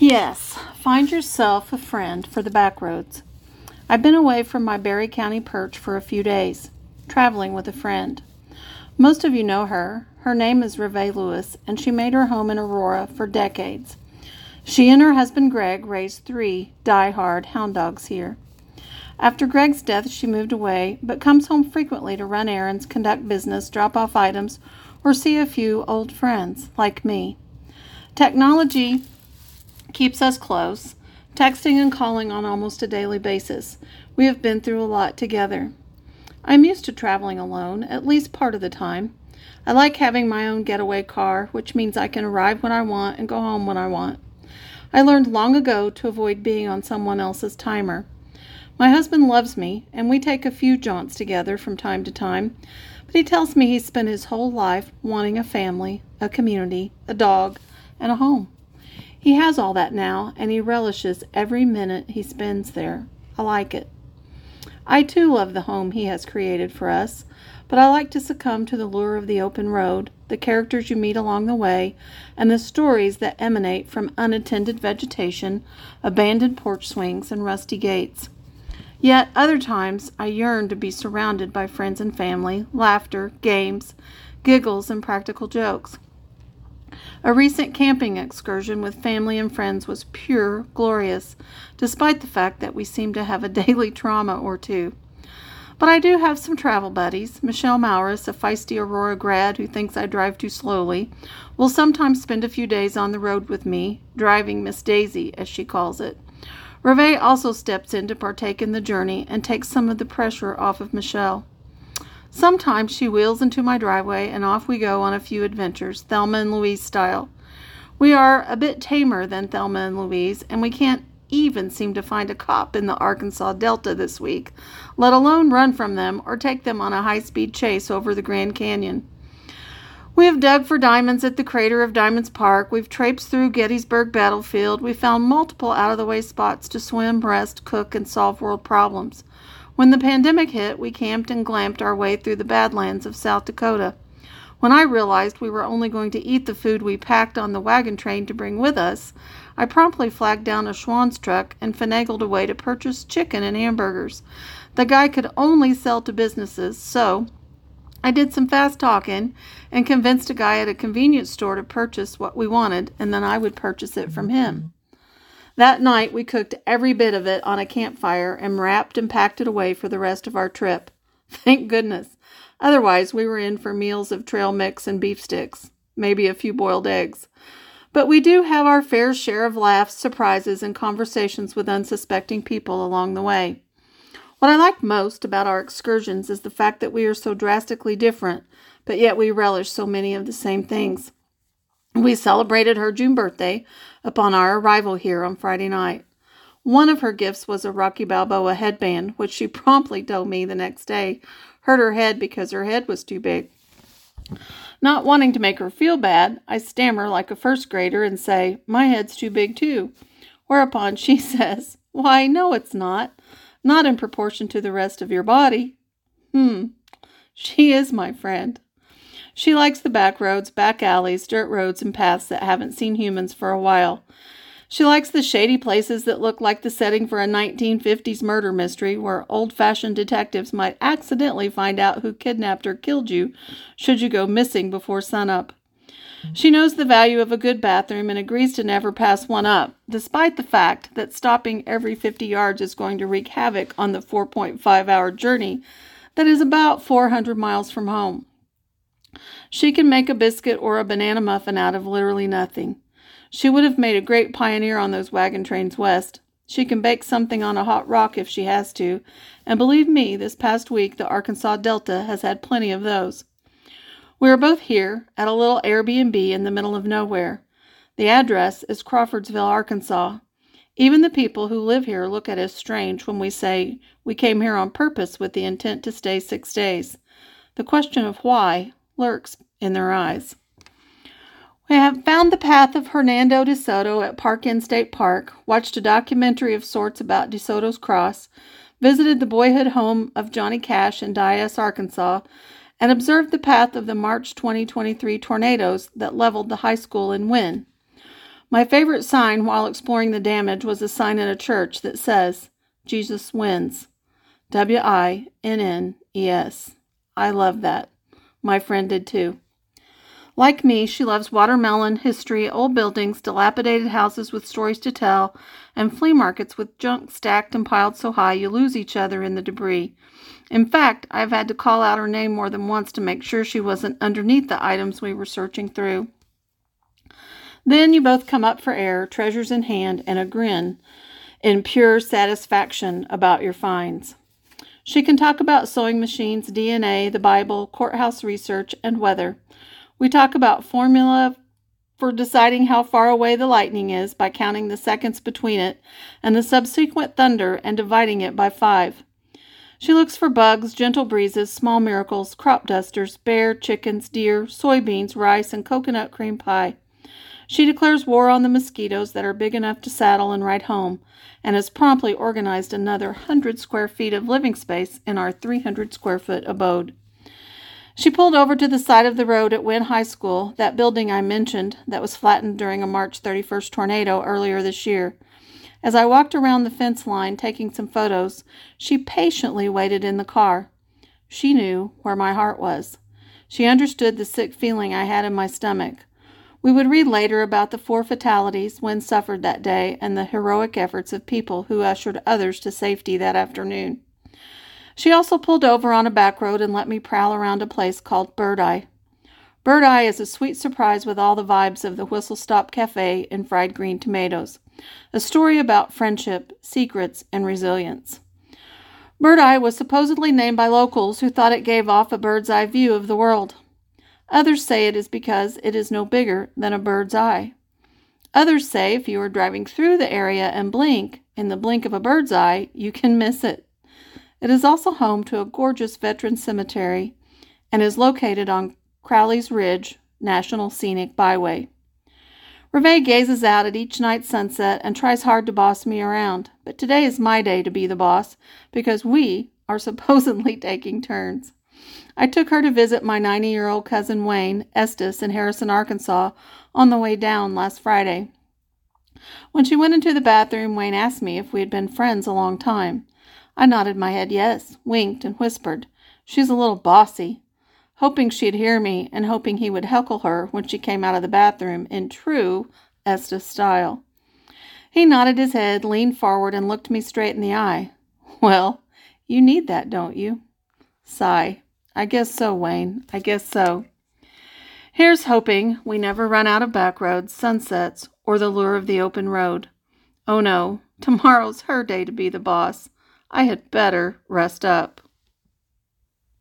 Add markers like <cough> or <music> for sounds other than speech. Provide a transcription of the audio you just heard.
Yes, find yourself a friend for the back roads. I've been away from my Barry County perch for a few days, traveling with a friend. Most of you know her. Her name is RaVae Lewis, and she made her home in Aurora for decades. She and her husband Greg raised three die-hard hound dogs here. After Greg's death, she moved away, but comes home frequently to run errands, conduct business, drop off items, or see a few old friends like me. Technology keeps us close, texting and calling on almost a daily basis. We have been through a lot together. I'm used to traveling alone, at least part of the time. I like having my own getaway car, which means I can arrive when I want and go home when I want. I learned long ago to avoid being on someone else's timer. My husband loves me, and we take a few jaunts together from time to time, but he tells me he spent his whole life wanting a family, a community, a dog, and a home. He has all that now, and he relishes every minute he spends there. I like it. I too love the home he has created for us, but I like to succumb to the lure of the open road, the characters you meet along the way, and the stories that emanate from unattended vegetation, abandoned porch swings, and rusty gates. Yet other times I yearn to be surrounded by friends and family, laughter, games, giggles, and practical jokes. A recent camping excursion with family and friends was pure glorious, despite the fact that we seem to have a <laughs> daily trauma or two. But I do have some travel buddies. Michelle Mauris, a feisty Aurora grad who thinks I drive too slowly, will sometimes spend a few days on the road with me, driving Miss Daisy, as she calls it. RaVae also steps in to partake in the journey and takes some of the pressure off of Michelle. Sometimes she wheels into my driveway and off we go on a few adventures, Thelma and Louise style. We are a bit tamer than Thelma and Louise, and we can't even seem to find a cop in the Arkansas Delta this week, let alone run from them or take them on a high speed chase over the Grand Canyon. We have dug for diamonds at the crater of Diamonds Park. We've traipsed through Gettysburg Battlefield. We found multiple out of the way spots to swim, rest, cook, and solve world problems. When the pandemic hit, we camped and glamped our way through the Badlands of South Dakota. When I realized we were only going to eat the food we packed on the wagon train to bring with us, I promptly flagged down a Schwan's truck and finagled a way to purchase chicken and hamburgers. The guy could only sell to businesses, so I did some fast talking and convinced a guy at a convenience store to purchase what we wanted, and then I would purchase it from him. That night we cooked every bit of it on a campfire and wrapped and packed it away for the rest of our trip. <laughs> Thank goodness. Otherwise, we were in for meals of trail mix and beef sticks, maybe a few boiled eggs. But we do have our fair share of laughs, surprises, and conversations with unsuspecting people along the way. What I like most about our excursions is the fact that we are so drastically different, but yet we relish so many of the same things. We celebrated her June birthday upon our arrival here on Friday night. One of her gifts was a Rocky Balboa headband, which she <laughs> promptly told me the next day hurt her head because her head was too big. Not wanting to make her feel bad, I stammer like a first grader and say, My head's too big too. Whereupon she <laughs> says, Why, no, it's not. Not in proportion to the rest of your body. Hmm. She is my friend. She likes the back roads, back alleys, dirt roads, and paths that haven't seen humans for a while. She likes the shady places that look like the setting for a 1950s murder mystery where old fashioned detectives might accidentally find out who kidnapped or killed you should you go missing before sunup. She knows the value of a good bathroom and agrees to never pass one up, despite the fact that stopping every 50 yards is going to wreak havoc on the 4.5 hour journey that is about 400 miles from home. She can make a biscuit or a banana muffin out of literally nothing. She would have made a great pioneer on those wagon trains west. She can bake something on a hot rock if she has to, and believe me, this past week the Arkansas Delta has had plenty of those. We are both here at a little Airbnb in the middle of nowhere. The address is Crawfordsville, Arkansas. Even the people who live here look at us strange when we say we came here on purpose with the intent to stay six days. The question of why lurks in their eyes. We have found the path of Hernando de Soto at Parkin State Park, watched a documentary of sorts about De Soto's Cross, visited the boyhood home of Johnny Cash in Dyess, Arkansas, and observed the path of the March 2023 tornadoes that leveled the high school in Wynne. My favorite sign while exploring the damage was a sign in a church that says, Jesus wins. W I N N E S. I love that. My friend did too. Like me, she loves watermelon, history, old buildings, dilapidated houses with stories to tell, and flea markets with junk stacked and piled so high you lose each other in the debris. In fact, I've had to call out her name more than once to make sure she wasn't underneath the items we were searching through. Then you both come up for air, treasures in hand, and a grin in pure satisfaction about your finds. She can talk about sewing machines, DNA, the Bible, courthouse research, and weather. We talk about formula for deciding how far away the lightning is by counting the seconds between it and the subsequent thunder and dividing it by five. She looks for bugs, gentle breezes, small miracles, crop dusters, bear, chickens, deer, soybeans, rice, and coconut cream pie. She declares war on the mosquitoes that are big enough to saddle and ride home, and has promptly organized another hundred square feet of living space in our 300 square foot abode. She pulled over to the side of the road at Wynne High School, that building I mentioned that was flattened during a March 31st tornado earlier this year. As I walked around the fence line taking some photos, she patiently waited in the car. She knew where my heart was. She understood the sick feeling I had in my stomach. We would read later about the four fatalities Wynne suffered that day and the heroic efforts of people who ushered others to safety that afternoon. She also pulled over on a back road and let me prowl around a place called Birdeye. Bird Eye is a sweet surprise with all the vibes of the Whistle Stop Cafe and fried green tomatoes. A story about friendship, secrets, and resilience. Birdeye was supposedly named by locals who thought it gave off a bird's eye view of the world. Others say it is because it is no bigger than a bird's eye. Others say if you are driving through the area and blink, in the blink of a bird's eye, you can miss it. It is also home to a gorgeous veteran cemetery and is located on Crowley's Ridge National Scenic Byway. RaVae gazes out at each night's sunset and tries hard to boss me around, but today is my day to be the boss because we are <laughs> supposedly taking turns. I took her to visit my 90 year old cousin Wayne Estes in Harrison, Arkansas, on the way down last Friday. When she went into the bathroom, Wayne asked me if we had been friends a long time. I nodded my head yes, winked, and whispered, She's a little bossy, hoping she'd hear me and hoping he would heckle her when she came out of the bathroom in true Estes style. He nodded his head, leaned forward, and looked me straight in the eye. Well, you need that, don't you? Sigh. I guess so, Wayne. I guess so. Here's hoping we never run out of back roads, sunsets, or the lure of the open road. Oh no, tomorrow's her day to be the boss. I had better rest up.